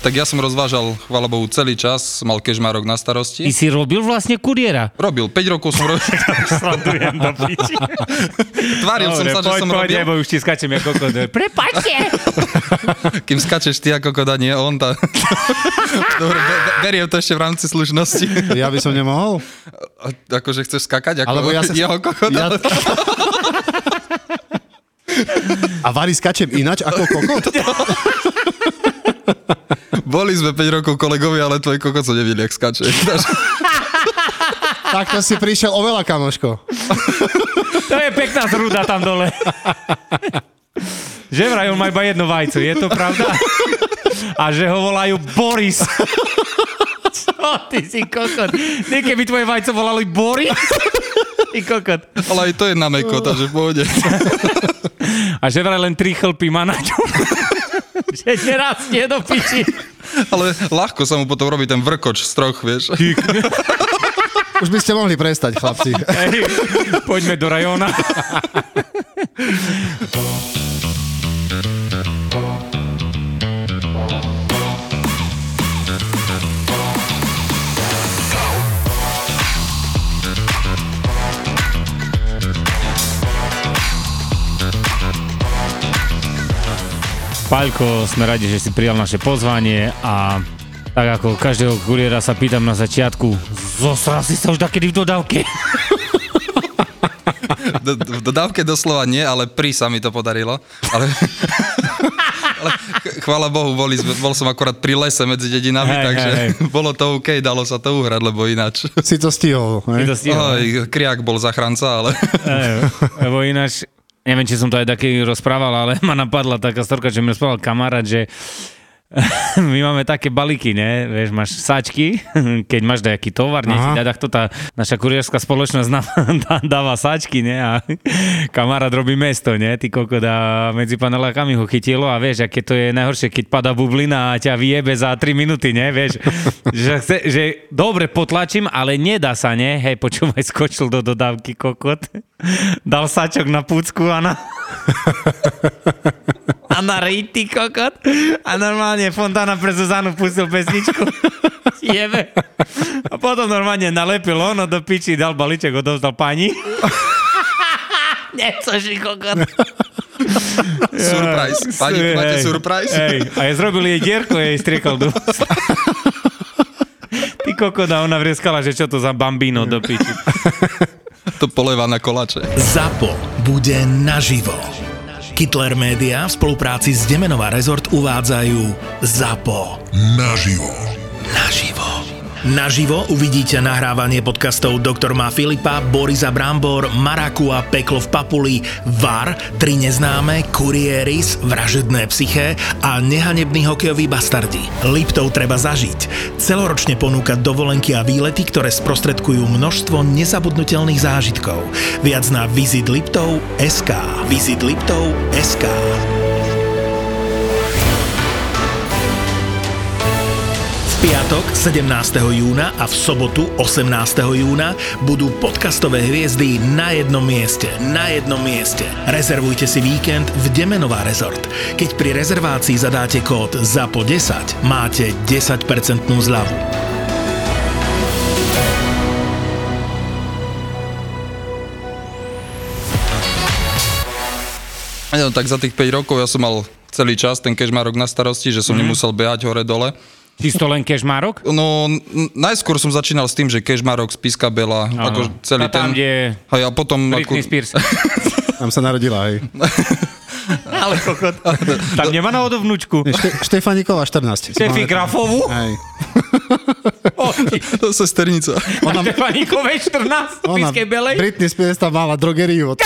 Tak ja som rozvážal, chvála Bohu, celý čas, mal kežmarok na Ty starosti. si robil vlastne kuriéra. Robil, 5 rokov som robil. Srandujem do piči. Tváril som sa, že som robil. Nebo už ti skačem ako kokot. Prepačte! Kým skačeš ty ako koda, nie on. Tá... Dobre, be- be- beriem to ešte v rámci slušnosti. Ja by som nemohol? A- Akože chceš skakať ako Alebo ja sa- jeho kokot? Ja... A Vary skačem inač ako kokot? Boli sme 5 rokov kolegovia, ale tvoj kokot som nevidel, jak skače. Tak to si prišiel oveľa, kamoško. To je pekná zrúda tam dole. Že vraj on má iba jedno vajco, je to pravda? A že ho volajú Boris. Čo ty si kokot? Nie, keby tvoje vajco volali Boris? Ty kokot. Ale aj to je na meko, takže v pohode. A že vraj len tri chlpy má na ňom. Že nerastie do piči. Ale ľahko sa mu potom robí ten vrkoč z troch, vieš. Už by ste mohli prestať, chlapci. Hej, poďme do rajóna. Paľko, sme radi, že si prijal naše pozvanie a tak ako každého kuriéra sa pýtam na začiatku, zosral si sa už takedy v dodávke? Do, v dodávke doslova nie, ale pri sa mi to podarilo. Ale, ale ch- chvála Bohu, boli, bol som akorát pri lese medzi dedinami, Hej, takže hej, hej. bolo to OK, dalo sa to uhrať, lebo ináč. Si to stihol. Je to stihol. Oj, kriak bol zachranca, ale Hej, Lebo ináč, neviem, či som to aj taký rozprával, ale ma napadla taká storka, že mi rozprával kamarát, že my máme také balíky, ne? Vieš, máš sáčky, keď máš nejaký tovar, nech ti dá takto tá naša kurierská spoločnosť nám dá- dáva sáčky, ne? A kamarát robí mesto, ne? Ty kokot a medzi panelákami ho chytilo a vieš, aké to je najhoršie, keď pada bublina a ťa vyjebe za 3 minúty, ne? Vieš, že, chce, že dobre potlačím, ale nedá sa, ne? Hej, počúvaj, skočil do dodávky kokot, dal sáčok na púcku a na... a na rejty kokot a normálne Fontana pre Zuzanu pustil pesničku. Jebe. A potom normálne nalepil ono do piči, dal balíček, odovzdal pani. Nechceš kokot. surprise. Pani, Hej, máte surprise? Hej, a je zrobil jej dierku, jej striekal do. Ty kokoda, ona vrieskala, že čo to za bambino do piči. To poleva na kolače. ZAPO bude naživo. Hitler Media v spolupráci s Demenová rezort uvádzajú ZAPO. Naživo. Naživo. Naživo uvidíte nahrávanie podcastov Doktor má Filipa, Borisa Brambor, Maraku a Peklo v Papuli, VAR, Tri neznáme, Kurieris, Vražedné psyché a Nehanebný hokejový bastardi. Liptov treba zažiť. Celoročne ponúka dovolenky a výlety, ktoré sprostredkujú množstvo nezabudnutelných zážitkov. Viac na Visit Liptov SK. Piatok 17. júna a v sobotu 18. júna budú podcastové hviezdy na jednom mieste. Na jednom mieste. Rezervujte si víkend v Demenová rezort. Keď pri rezervácii zadáte kód ZAPO10, máte 10% zľavu. No, tak za tých 5 rokov ja som mal celý čas ten kežmarok na starosti, že som Mhm. nemusel behať hore-dole. Čisto len kešmárok? No, n- najskôr som začínal s tým, že kežmarok, spiska bela, ako celý A tam, ten... kde Hej, a potom... Britney Spears. Tam sa narodila, hej. Ale kokot. Tam nemá náhodou vnúčku. Šte, Štefanikova 14. Štefi Grafovú? Hej. To je sesternica. ona... Štefaníkovej 14, Ona, Piskej Belej? Britney Spears tam mala drogeriu.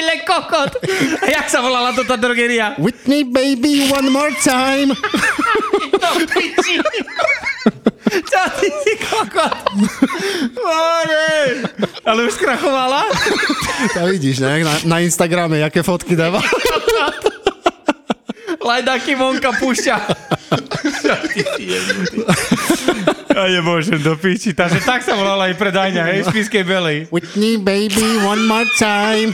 Ty le kokot. A jak sa volala to tá drogeria? Whitney baby, one more time. Piči. Čo ty si kokot? More. Ale už skrachovala? To vidíš, ne? Na, na Instagrame, jaké fotky dáva. Lajdaky vonka púšťa. Ja nemôžem do piči. Takže tak sa volala aj predajňa, hej, v Spiskej Belej. Whitney, baby, one more time.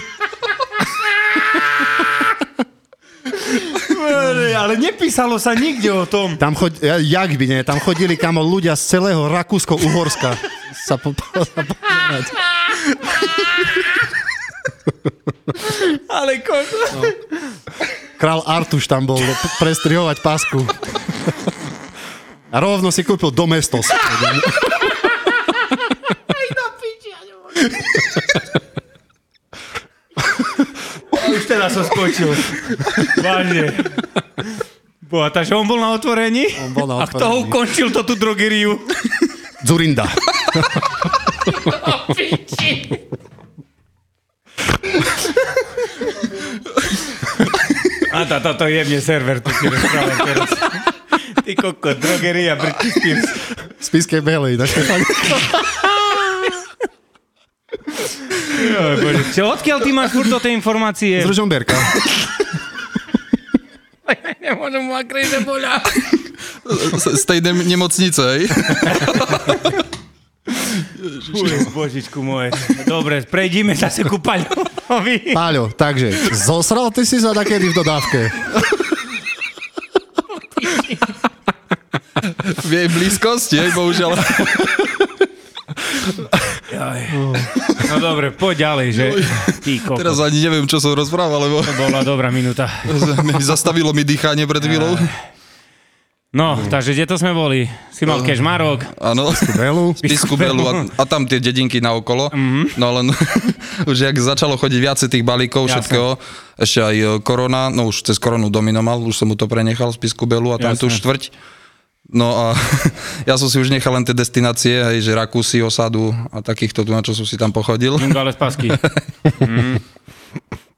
Ale nepísalo sa nikde o tom. Tam chod, ja- jak by nie, tam chodili kamo ľudia z celého Rakúsko-Uhorska sa po, po, sa povedať. Ale koko. Král Artuš tam bol p- prestrihovať pásku. A rovno si kúpil Domestos. Už teraz som skočil. Vážne. Boha, takže on bol na otvorení? On bol na A kto ho otvorení. ukončil to tú drogeriu? Zurinda. A tá, toto je mne server, tu si rozprávam teraz. Ty koko, drogeria, Britney Spears. Spiske Belej. Na Štefani. Bože. Čo, odkiaľ ty máš furt tie informácie? Z Ružomberka. Nemôžem mu akríže boľa. Z tej nem- nemocnice, hej? Božičku moje. Dobre, prejdime zase ku Paľovi. Páľo, takže, zosral ty si sa takedy v dodávke. V jej blízkosti, hej, bohužiaľ. Jaj. No dobre, poď ďalej, že... Ty. Teraz ani neviem, čo som rozprával, lebo To bola dobrá minúta. zastavilo mi dýchanie pred chvíľou. No, takže kde to sme boli? Si mal kežmarok. Áno. Belu. Spisku Belu a, a tam tie dedinky naokolo. Mm-hmm. No len už jak začalo chodiť viacej tých balíkov, Jasne. všetkého, ešte aj e, korona, no už cez koronu dominoval, už som mu to prenechal z Spisku Belu a tam Jasne. tu štvrť. No a ja som si už nechal len tie destinácie, hej, že Rakúsy, osadu a takýchto tu, na čo som si tam pochodil. Džunga ale spasky.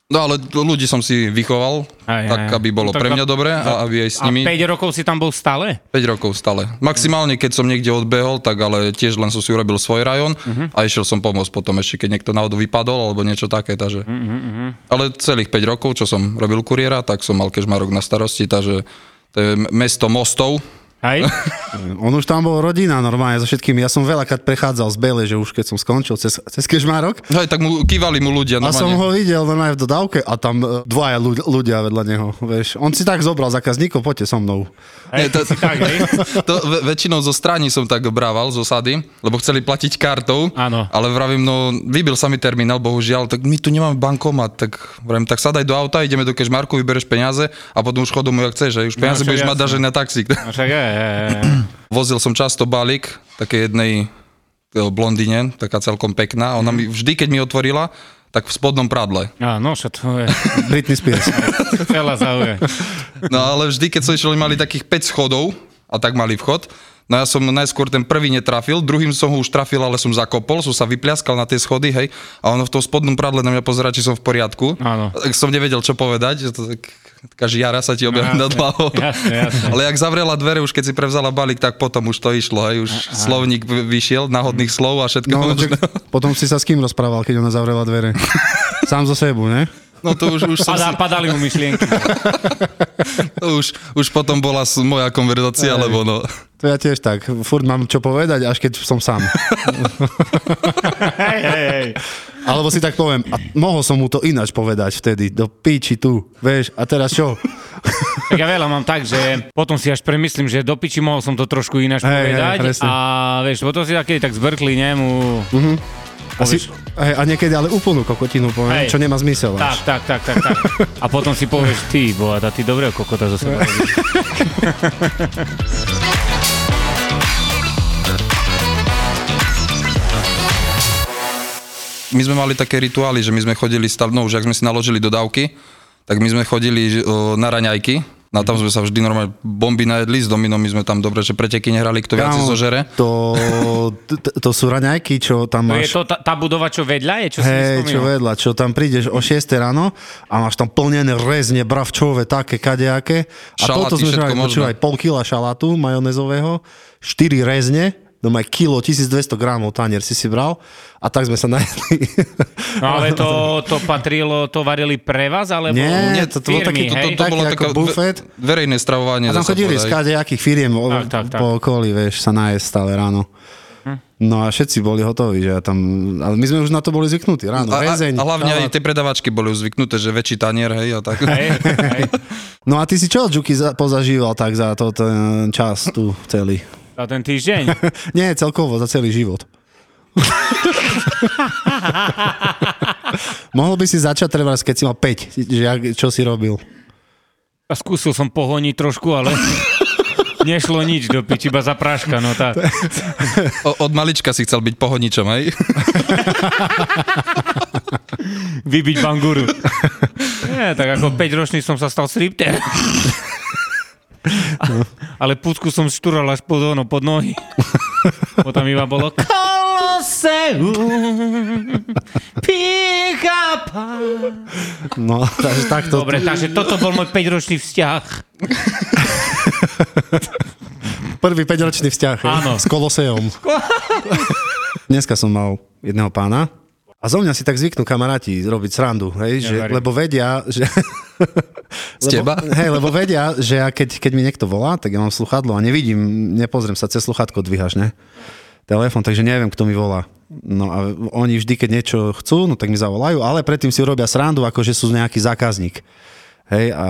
No ale ľudí som si vychoval, Aj, tak aj. aby bolo No, pre mňa za- dobre a aby aj s A nimi. 5 rokov si tam bol stále? 5 rokov stále. Maximálne, keď som niekde odbehol, tak ale tiež len som si urobil svoj rajón Mhm. a išiel som pomôcť potom ešte, keď niekto náhodou vypadol alebo niečo také. Takže... Mhm, Ale celých 5 rokov, čo som robil kuriéra, tak som mal kežmarok na starosti, takže to je mesto mostov. Hej? On už tam bol rodina normálne so všetkými. Ja som veľakrát prechádzal z Bele, že už keď som skončil cez, cez Kežmárok. Hej, tak mu kývali mu ľudia. A som normálne. ho videl normálne v dodávke a tam e, dvaja ľud- ľudia vedľa neho. Vieš. On si tak zobral zákazníkov, poďte so mnou. Nie, to, tak, hej? to ve- väčšinou zo strany som tak brával, z osady, lebo chceli platiť kartou. Áno. Ale vravím, no, vybil sa mi terminál, bohužiaľ, tak my tu nemáme bankomat, tak vravím, tak sadaj do auta, ideme do Kešmarku, vybereš peniaze a potom už chod domov, jak chceš, že už peniaze však budeš mať jasné. daže na taxík. No však je, Vozil som často balík, také jednej blondine, taká celkom pekná. Ona mi vždy, keď mi otvorila, tak v spodnom pradle. Á, no čo to je. Britney Spears. Celá zauje. No ale vždy, keď som išiel, mali takých 5 schodov a tak mali vchod. No ja som najskôr ten prvý netrafil, druhým som ho už trafil, ale som zakopol, som sa vypliaskal na tie schody, hej. A ono v tom spodnom pradle na mňa pozerá, či som v poriadku. Áno. Tak som nevedel, čo povedať, že to tak, taká žiara sa ti objaví No, nad hlavou. jasné, jasné. Ale jak zavrela dvere, už keď si prevzala balík, tak potom už to išlo, hej. Už slovník v- vyšiel, náhodných slov a všetko No, možné. potom si sa s kým rozprával, keď ona zavrela dvere. Sám zo sebu, ne? No to už, už som si, Padá, padali mu myšlienky. to už, už potom bola moja konverzácia, Hej. lebo no... To ja tiež tak. Furt mám čo povedať, až keď som sám. hej, hej, hej. Alebo si tak poviem, a mohol som mu to ináč povedať vtedy, do píči tu, vieš, a teraz čo? Tak ja veľa mám tak, že potom si až premyslím, že do piči mohol som to trošku ináč hej, povedať. presne. a vieš, potom si taký tak zvrkli, ne, mu... A, si, hej, a niekedy ale úplnú kokotinu poviem, Hej. čo nemá zmysel. Tak, až. tak, tak, tak, tak. A potom si povieš, ty, boha, ty dobrého kokota zo seba my sme mali také rituály, že my sme chodili, stav, no už ak sme si naložili dodávky, tak my sme chodili o, na raňajky No tam sme sa vždy normálne bomby najedli s Dominom, my sme tam dobre, že preteky nehrali, kto viac zožere. To, to, to sú raňajky, čo tam To je máš... to tá, tá budova, čo vedľa je, čo si Hej, čo vedľa, čo tam prídeš o 6 ráno a máš tam plnené rezne, bravčové, také, kadejaké. A Šalaty, toto sme žrali, počúvaj, pol kila šalátu majonezového, 4 rezne, no aj kilo, 1200 gramov tanier si si bral a tak sme sa najedli. No ale to, to patrilo, to varili pre vás, alebo Nie, to- to bolo firmy, také- to- hej? to- taký ako bufet. ve- verejné stravovanie. A tam chodili z kadejakých firiem Tak, tak, tak. po okolí, vieš, sa najesť stále ráno. No a všetci boli hotoví, že ja tam, ale my sme už na to boli zvyknutí ráno. A, a, Rezeň, a hlavne aj tie predavačky boli už zvyknuté, že väčší tanier, hej, a tak. Hej, hej. No a ty si čo, Džuky, za- pozažíval tak za to ten čas tu celý? Za ten týždeň. Nie, celkovo, za celý život. Mohol by si začať treba, keď si mal 5, že čo si robil. A skúsil som pohoniť trošku, ale nešlo nič do piči, iba zapráška, no tá. O, od malička si chcel byť pohoničom, hej? Vybiť banguru. Nie, tak ako 5 ročný som sa stal stripter. Ale pucku som štúral až pod, ono, pod nohy. Potom iba bolo Koloseum, Pichapa. No, takže takto. Dobre, takže toto bol môj 5-ročný vzťah. Prvý 5-ročný vzťah Áno. s Koloseom. Dneska som mal jedného pána a zo mňa si tak zvyknú kamaráti robiť srandu, hej, že, verím. lebo vedia, že... Z teba? Lebo, hej, lebo vedia, že ja keď, keď mi niekto volá, tak ja mám sluchadlo a nevidím, nepozriem sa, cez sluchátko dvíhaš, ne? Telefón, takže neviem, kto mi volá. No a oni vždy, keď niečo chcú, no tak mi zavolajú, ale predtým si urobia srandu, ako že sú nejaký zákazník. Hej, a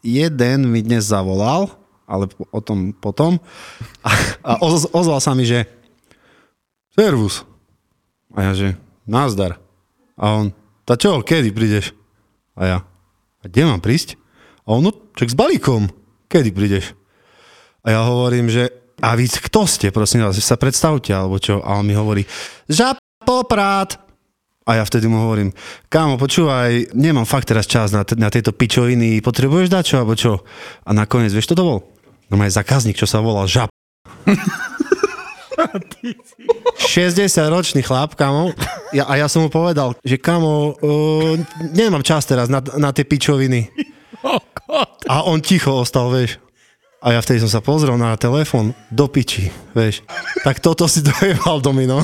jeden mi dnes zavolal, ale o tom potom, a, a oz, ozval sa mi, že servus. A ja, že nazdar. A on, tá čo, kedy prídeš? A ja, a kde mám prísť? A on, no, čak s balíkom. Kedy prídeš? A ja hovorím, že a vy kto ste, prosím vás, sa predstavte, alebo čo? A on mi hovorí, žab poprát. A ja vtedy mu hovorím, kámo, počúvaj, nemám fakt teraz čas na, t- na tieto pičoviny, potrebuješ dať čo, alebo čo? A nakoniec, vieš, čo to bol? No aj zákazník, čo sa volal žab. 60-ročný chlap, kamo, ja, a ja som mu povedal, že kamo, uh, nemám čas teraz na, na tie pičoviny. A on ticho ostal, vieš. A ja vtedy som sa pozrel na telefón do piči, vieš. Tak toto si dojebal domino.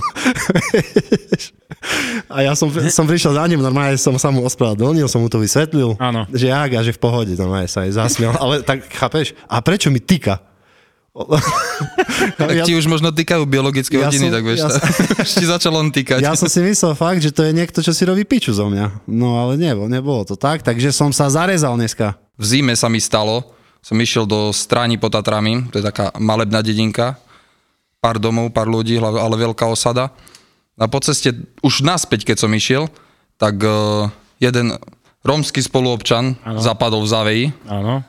A ja som, som prišiel za ním, normálne som sa mu ospravedlnil, som mu to vysvetlil, Áno. že jak a že v pohode, normálne sa aj zasmial. Ale tak chápeš? A prečo mi týka? Tak ti už možno týkajú biologické Ja hodiny, som- tak vieš. ja Ja Už ti začal on týkať. Ja som si myslel fakt, že to je niekto, čo si robí piču zo mňa. No ale nebolo, nebolo to tak, takže som sa zarezal dneska. V zime sa mi stalo, som išiel do Stráni pod Tatrami, to je taká malebná dedinka, pár domov, pár ľudí, ale ale veľká osada. A po ceste, už naspäť, keď som išiel, tak uh, jeden rómsky spoluobčan ano. zapadol v záveji Áno.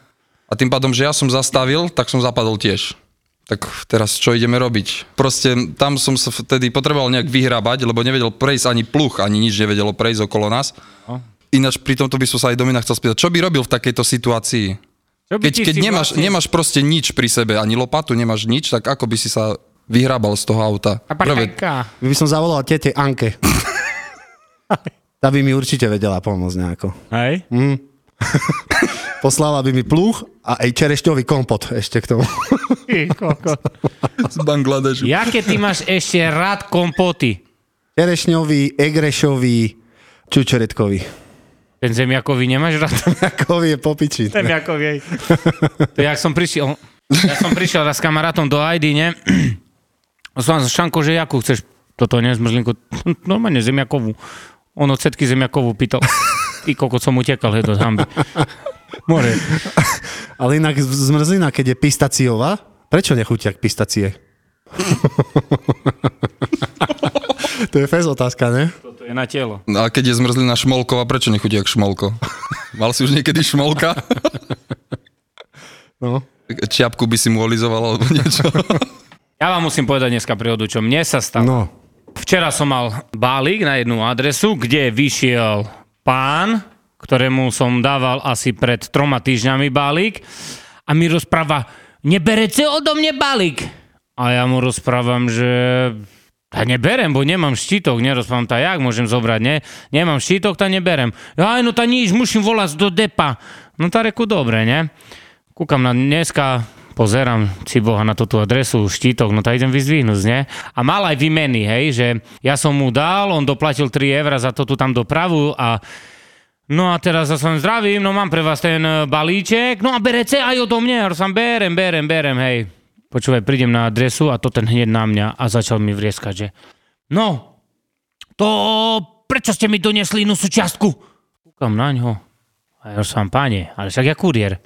A tým pádom, že ja som zastavil, tak som zapadol tiež. Tak teraz čo ideme robiť? Proste tam som sa vtedy potreboval nejak vyhrabať, lebo nevedel prejsť ani pluch, ani nič nevedelo prejsť okolo nás. No. Ináč pri tomto by som sa aj Domina chcel spýtať, čo by robil v takejto situácii? Čo Keď, keď nemáš, vlastne- nemáš proste nič pri sebe, ani lopatu, nemáš nič, tak ako by si sa vyhrábal z toho auta? A Prvé. By som zavolal tete Anke. Tá by mi určite vedela pomôcť nejako. Hej? Poslala by mi pluch a aj čerešťový kompot ešte k tomu. Ty z Bangladešu. Jaké ty máš ešte rád kompoty? Čerešňový, egrešový, čučoretkový. Ten zemiakový nemáš rád? Kový je popiči. Zemiakový. To jak som prišiel, ja som prišiel raz s kamarátom do Aidy, ne? Som z Šanko, že jakú chceš toto, ne, zmrzlinku? Normálne zemiakovú. Ono cetky zemiakovú pýtal. Ty kokot som utekal, hej, do hamby. More. Ale inak zmrzlina, keď je pistaciová, prečo nechutí jak pistacie? to je fez otázka, ne? Toto je na telo. No a keď je zmrzlina šmolková, prečo nechutí jak šmolko? Mal si už niekedy šmolka? No. Čiapku by si mu olizoval alebo niečo? Ja vám musím povedať dneska príhodu, čo mne sa stalo. No. Včera som mal balík na jednu adresu, kde vyšiel pán ktorému som dával asi pred troma týždňami balík a mi rozpráva, neberete odo mne balík. A ja mu rozprávam, že ja neberem, bo nemám štítok, nerozprávam, tak jak môžem zobrať, ne? Nemám štítok, tak neberem. Ja, no tak nič, musím volať do depa. No tak reku, dobre, ne? Kúkam na dneska, pozerám, či boha na túto adresu, štítok, no tak idem vyzdvihnúť, ne? A mal aj výmeny, hej, že ja som mu dal, on doplatil 3 eur za to tu tam dopravu a No a teraz za svojím zdravím, no mám pre vás ten e, balíček, no a berete aj odo mňa, ja som berem, berem, berem, hej. Počúvaj, prídem na adresu a to ten hneď na mňa a začal mi vrieskať, že no, to prečo ste mi donesli inú súčiastku? Kúkam na ňo a ja som páne, ale však ja kuriér.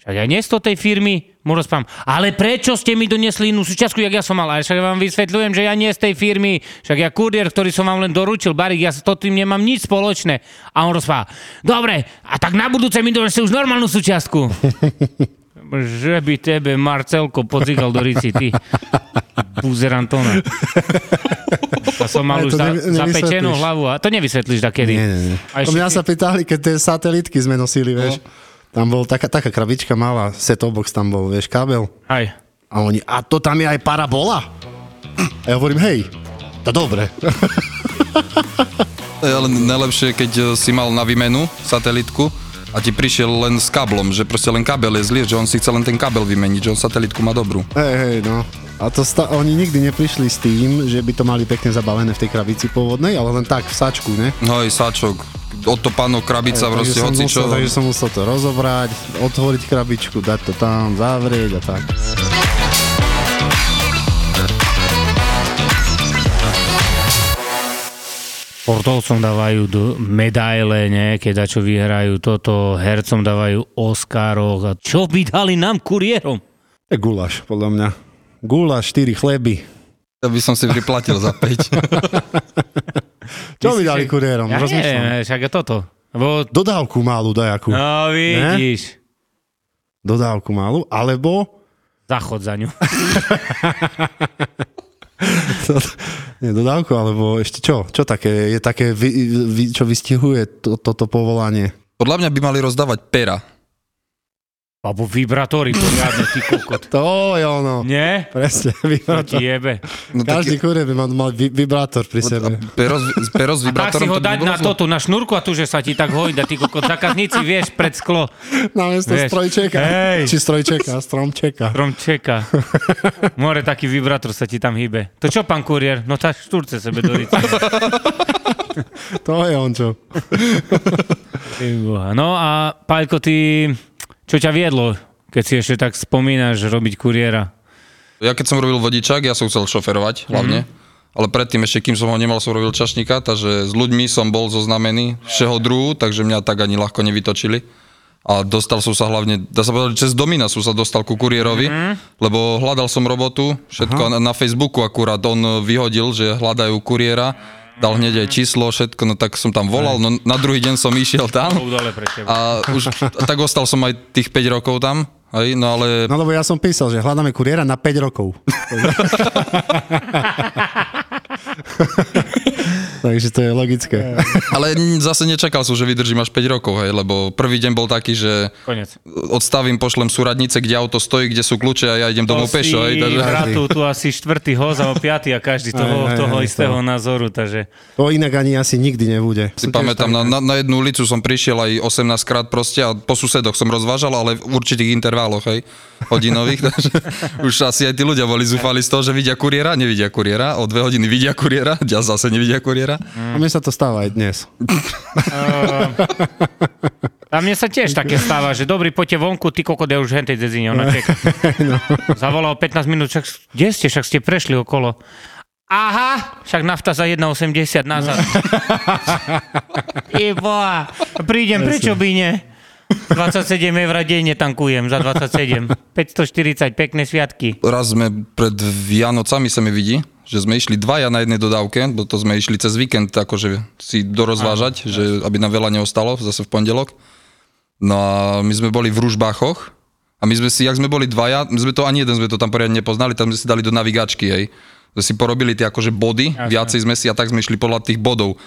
Však ja nie z tej firmy, mu rozpám. Ale prečo ste mi donesli inú súčiastku, jak ja som mal? Ale však vám vysvetľujem, že ja nie z tej firmy. Však ja kuriér, ktorý som vám len doručil, Barik, ja s to tým nemám nič spoločné. A on rozpá. Dobre, a tak na budúce mi donesli už normálnu súčiastku. že by tebe Marcelko podzikal do rici, ty. Búzer Antona. A som mal už za, zapečenú hlavu. A to nevysvetlíš takedy. Nie, nie, nie. A To ešte, mňa sa pýtali, keď tie satelitky sme nosili, vieš. Tam bol taká, taká krabička malá, set-top box tam bol, vieš, kábel. Aj. A oni, a to tam je aj parabola? A ja hovorím, hej, to dobre. Je ale najlepšie, keď e, si mal na výmenu satelitku a ti prišiel len s káblom, že proste len kábel je zlý, že on si chce len ten kábel vymeniť, že on satelitku má dobrú. Hej, hej, no. A to sta- oni nikdy neprišli s tým, že by to mali pekne zabavené v tej krabici pôvodnej, ale len tak v sačku, ne? No aj sáčok, otopanok, krabica, takže, proste hoci musel, čo. takže som musel to rozobrať, otvoriť krabičku, dať to tam, zavrieť a tak. Sportovcom dávajú do medaile, ne, keď čo vyhrajú toto, hercom dávajú Oscaroch a čo by dali nám kuriérom? Je guláš, podľa mňa. Guláš, 4 chleby. Ja by som si priplatil za 5. Čo mi dali že- kuriérom? Ja neviem, však je toto. Lebo, Dodávku malú dajakú. no vidíš, Dodávku malú, alebo... zachod za ňu. Nie, dodávku, alebo ešte čo? Čo také? Je také, vy, vy, čo vystihuje to, toto povolanie? Podľa mňa by mali rozdávať pera. Alebo vibrátory, poriadne, ty kokot. To je ono. Nie? Presne, To ti vibrátor. jebe. No, Každý taký- kurier by mal, mal vi- vibrátor pri sebe. pero, s- pero s Tak si vibrátorom ho dať na toto, na šnúrku a tu, že sa ti tak hojda, ty kokot. Zákazníci, vieš, pred sklo. Namiesto Vieš. strojčeka. Hej. Či strojčeka, stromčeka. Strom čeka. More taký vibrátor sa ti tam hýbe. To čo, pán kuriér? No tá štúrce sebe do. To je on čo. No a Paľko, ty, čo ťa viedlo, keď si ešte tak spomínaš robiť kuriéra? Ja keď som robil vodičák, ja som chcel šoferovať hlavne. Ale predtým ešte, kým som ho nemal, som robil čašníka, takže s ľuďmi som bol zoznamený všeho druhu, takže mňa tak ani ľahko nevytočili. A dostal som sa hlavne, dá sa povedať, cez Domina som sa dostal ku kuriérovi, lebo hľadal som robotu, všetko na, na Facebooku akurát, on vyhodil, že hľadajú kuriéra, dal hneď aj číslo, všetko, no tak som tam volal, no na druhý deň som išiel tam a už tak ostal som aj tých 5 rokov tam, hej, no ale No lebo ja som písal, že hľadáme kuriéra na 5 rokov. Takže to je logické. Ale zase nečakal som, že vydržím až 5 rokov, hej, lebo prvý deň bol taký, že Konec. odstavím, pošlem súradnice, kde auto stojí, kde sú kľúče a ja idem domov To pešo. Hej, takže... bratu, tu asi štvrtý host alebo piatý a každý toho, Aj, aj, toho aj, istého názoru, takže To inak ani asi nikdy nebude. Si pamätám, na, na, na jednu ulicu som prišiel aj 18 krát proste a po susedoch som rozvážal, ale v určitých interváloch, hej, hodinových, takže už asi aj tí ľudia boli zúfali z toho, že vidia kuriéra, nevidia kuriéra, o dve hodiny vidia kuriéra, ja zase nevidia kuriéra. A mne sa to stáva aj dnes. A mne sa tiež také stáva, že dobrý, poďte vonku, ty kokot, ja už hentej dezine, ona čaká. Zavolal 15 minút, však kde ste, však ste prešli okolo. Aha, však nafta za 1,80 nazad. Iboa, prídem, prečo by nie? 27 eur denne tankujem za 27. 540, pekné sviatky. Raz sme pred Vianocami sa mi vidí, že sme išli dvaja na jednej dodávke, bo to sme išli cez víkend akože si dorozvážať, že aby nám veľa neostalo zase v pondelok. No a my sme boli v Ružbáchoch a my sme si, jak sme boli dvaja, my sme to ani jeden sme to tam poriadne nepoznali, tam sme si dali do navigačky, hej. Sme si porobili tie akože body, viacej sme si a tak sme išli podľa tých bodov.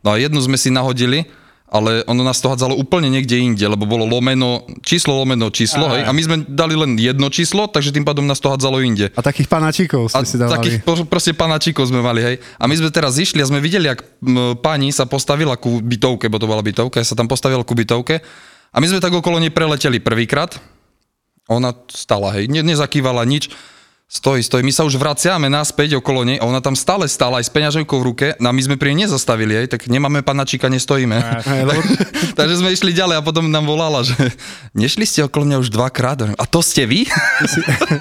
No a jednu sme si nahodili ale ono nás to hádzalo úplne niekde inde, lebo bolo lomeno, číslo lomeno číslo, hej, a my sme dali len jedno číslo, takže tým pádom nás to hádzalo inde. A takých panáčikov ste A si dávali. takých proste panáčikov sme mali, hej. A my sme teraz išli a sme videli, ak pani sa postavila ku bytovke, bo to bola bytovka, sa tam postavila ku bytovke a my sme tak okolo nej preleteli prvýkrát. Ona stala, hej, ne, nezakývala nič. Stojí, stojí. My sa už vraciame naspäť okolo nej a ona tam stále stála aj s peňaženkou v ruke no a my sme pri nej nezastavili, hej, tak nemáme panačika, nestojíme. Takže sme išli ďalej a potom nám volala, že nešli ste okolo mňa už dvakrát. A to ste vy?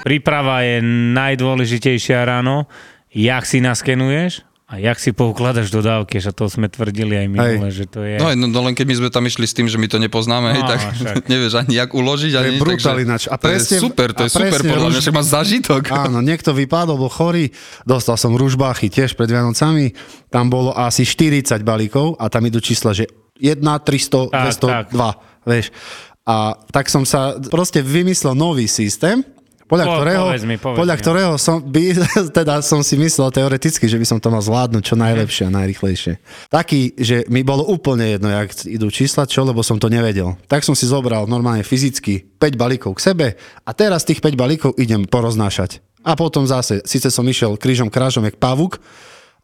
Príprava je najdôležitejšia ráno. Jak si naskenuješ a jak si poukladaš dodávky, že to sme tvrdili aj minule, že to je... No, no, no len keď my sme tam išli s tým, že my to nepoznáme, hej, No, tak však. nevieš ani jak uložiť. To je Ani, brutál takže ináč. A to presne- je super, to je super podľa mňa, má zážitok. Áno, niekto vypadol, bol chorý, dostal som ružbáchy tiež pred Vianocami, tam bolo asi 40 balíkov a tam idú čísla, že 1, 300, Tak, 202, vieš. A tak som sa proste vymyslel nový systém, podľa Po- ktorého, povedz mi, povedz podľa mi. ktorého som, by, teda som si myslel teoreticky, že by som to mal zvládnuť čo najlepšie a najrychlejšie. Taký, že mi bolo úplne jedno, jak idú čísla, čo, lebo som to nevedel. Tak som si zobral normálne fyzicky 5 balíkov k sebe a teraz tých 5 balíkov idem poroznášať. A potom zase, síce som išiel krížom krážom jak pavúk,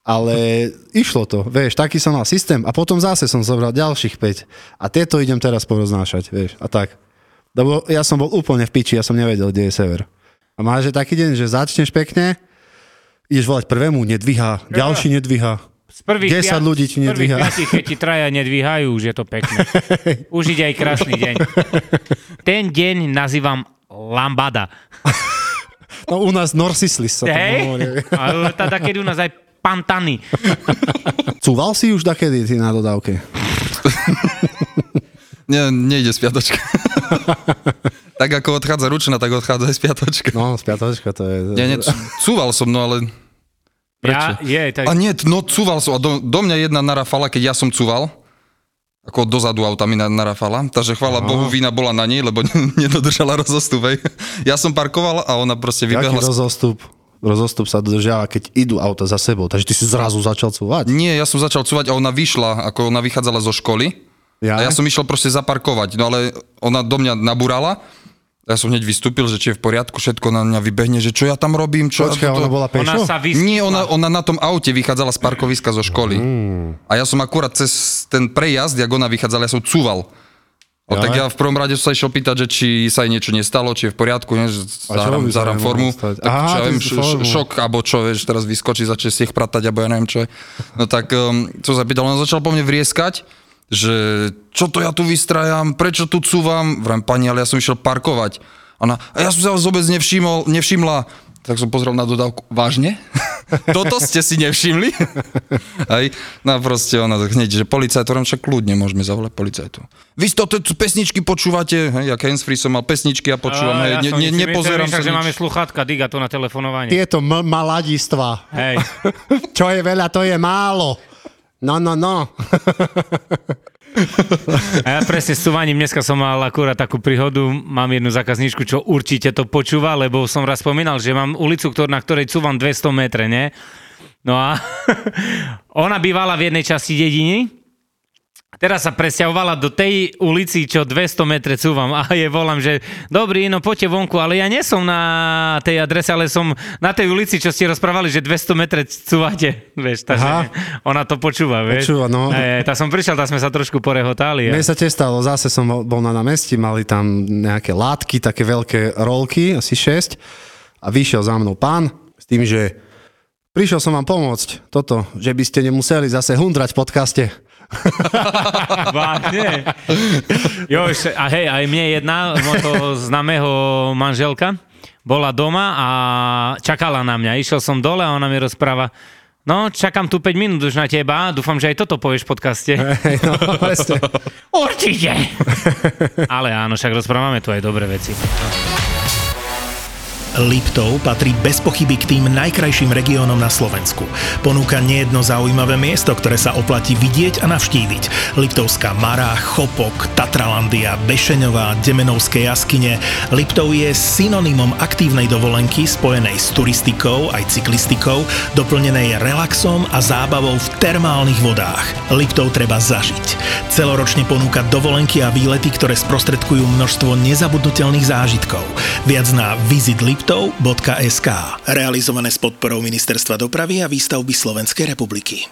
ale išlo to, vieš, taký som mal systém a potom zase som zobral ďalších 5 a tieto idem teraz poroznášať, vieš, a tak. Lebo ja som bol úplne v piči, ja som nevedel, kde je sever. A máš že taký deň, že začneš pekne, ideš volať prvému, nedvíha, ďalší nedvíha. Z prvých 10 pia- ľudí ti nedvíha. piatich, keď ti traja nedvíhajú, už je to pekné. Už ide aj krásny deň. Ten deň nazývam lambada. No u nás Norsislis sa tam hovorí. Hej? Ale teda keď u nás aj pantany. Cúval si už dakedy ty na dodávke? Nie, nejde spiatočka. tak ako odchádza ručna, tak odchádza aj spiatočka. No, spiatočka to je... Nie, c- cúval som, no ale... Ja, je, tak, A nie, no cúval som. A do, do mňa jedna narafala, keď ja som cúval. Ako dozadu auta mi na- narafala. Takže chvála Bohu, vína bola na nej, lebo nedodržala rozostup. hej. Ja som parkoval a ona proste Jaký vybehla. z- rozostup? Rozostup sa dodržiava, keď idú auta za sebou. Takže ty si zrazu začal cúvať. Nie, ja som začal cúvať a ona vyšla, ako ona vychádzala zo školy. Ja? A ja som išiel proste zaparkovať, no ale ona do mňa nabúrala. Ja som hneď vystúpil, že či je v poriadku, všetko na mňa vybehne, že čo ja tam robím, čo Počkaj, ja toto... ona bola ona pešo? sa vys... Nie, ona, ona na tom aute vychádzala z parkoviska zo školy. Mm. A ja som akurát cez ten prejazd, jak ona vychádzala, ja som cúval. O, Ja? tak ja v prvom rade som sa išiel pýtať, že či sa jej niečo nestalo, či je v poriadku, ne, že zahrám, zahrám formu. Tak Aha, čo ja viem, š- formu. šok, alebo čo, vieš, teraz vyskočí, začne si ich pratať, alebo ja neviem čo je. No tak um, som sa pýtal, ona začala po mne vrieskať, že čo to ja tu vystrajam, prečo tu cúvam, vrajím pani, ale ja som išiel parkovať. Ona, a ja som sa vás vôbec nevšimol, nevšimla. Tak som pozrel na dodávku, vážne? Toto ste si nevšimli? Hej, no proste ona tak hneď, že policajt, hovorím, však kľudne môžeme zavolať policajtu. Vy to pesničky počúvate, hej, jak handsfree som mal pesničky a počúvam, A, hej, ja ne, ne, nepozerám sa že máme sluchátka, diga to na telefonovanie. Tieto m- maladistva. Hej. Čo je veľa, to je málo. No, no, no. A ja presne s cúvaním dneska som mal akurát takú príhodu, mám jednu zákazníčku, čo určite to počúva, lebo som raz spomínal, že mám ulicu, na ktorej cúvam 200 metre, ne? No a ona bývala v jednej časti dediny, Teraz sa presťahovala do tej ulici, čo 200 metre cúvam a je volám, že dobrý, no poďte vonku, ale ja nie som na tej adrese, ale som na tej ulici, čo ste rozprávali, že 200 metre cúvate, vieš, takže ona to počúva, vieš. Počúva, no. E, tak som prišiel, tak sme sa trošku porehotali. Mne sa tiež stalo, zase som bol na námestí, mali tam nejaké látky, také veľké rolky, asi 6 a vyšiel za mnou pán s tým, že prišiel som vám pomôcť toto, že by ste nemuseli zase hundrať v podcaste. Vážne? Jo, a hej, aj mne jedna, môjho známeho manželka, bola doma a čakala na mňa. Išiel som dole a ona mi rozpráva, no čakám tu 5 minút už na teba, dúfam, že aj toto povieš v podcaste. Hej, no. Určite! Ale áno, však rozprávame tu aj dobré veci. Liptov patrí bez pochyby k tým najkrajším regiónom na Slovensku. Ponúka nejedno zaujímavé miesto, ktoré sa oplatí vidieť a navštíviť. Liptovská Mara, Chopok, Tatralandia, Bešeňová, Demenovské jaskyne. Liptov je synonymom aktívnej dovolenky spojenej s turistikou aj cyklistikou, doplnenej relaxom a zábavou v termálnych vodách. Liptov treba zažiť. Celoročne ponúka dovolenky a výlety, ktoré sprostredkujú množstvo nezabudnutelných zážitkov. Viac na visitliptov.sk Realizované s podporou Ministerstva dopravy a výstavby Slovenskej republiky.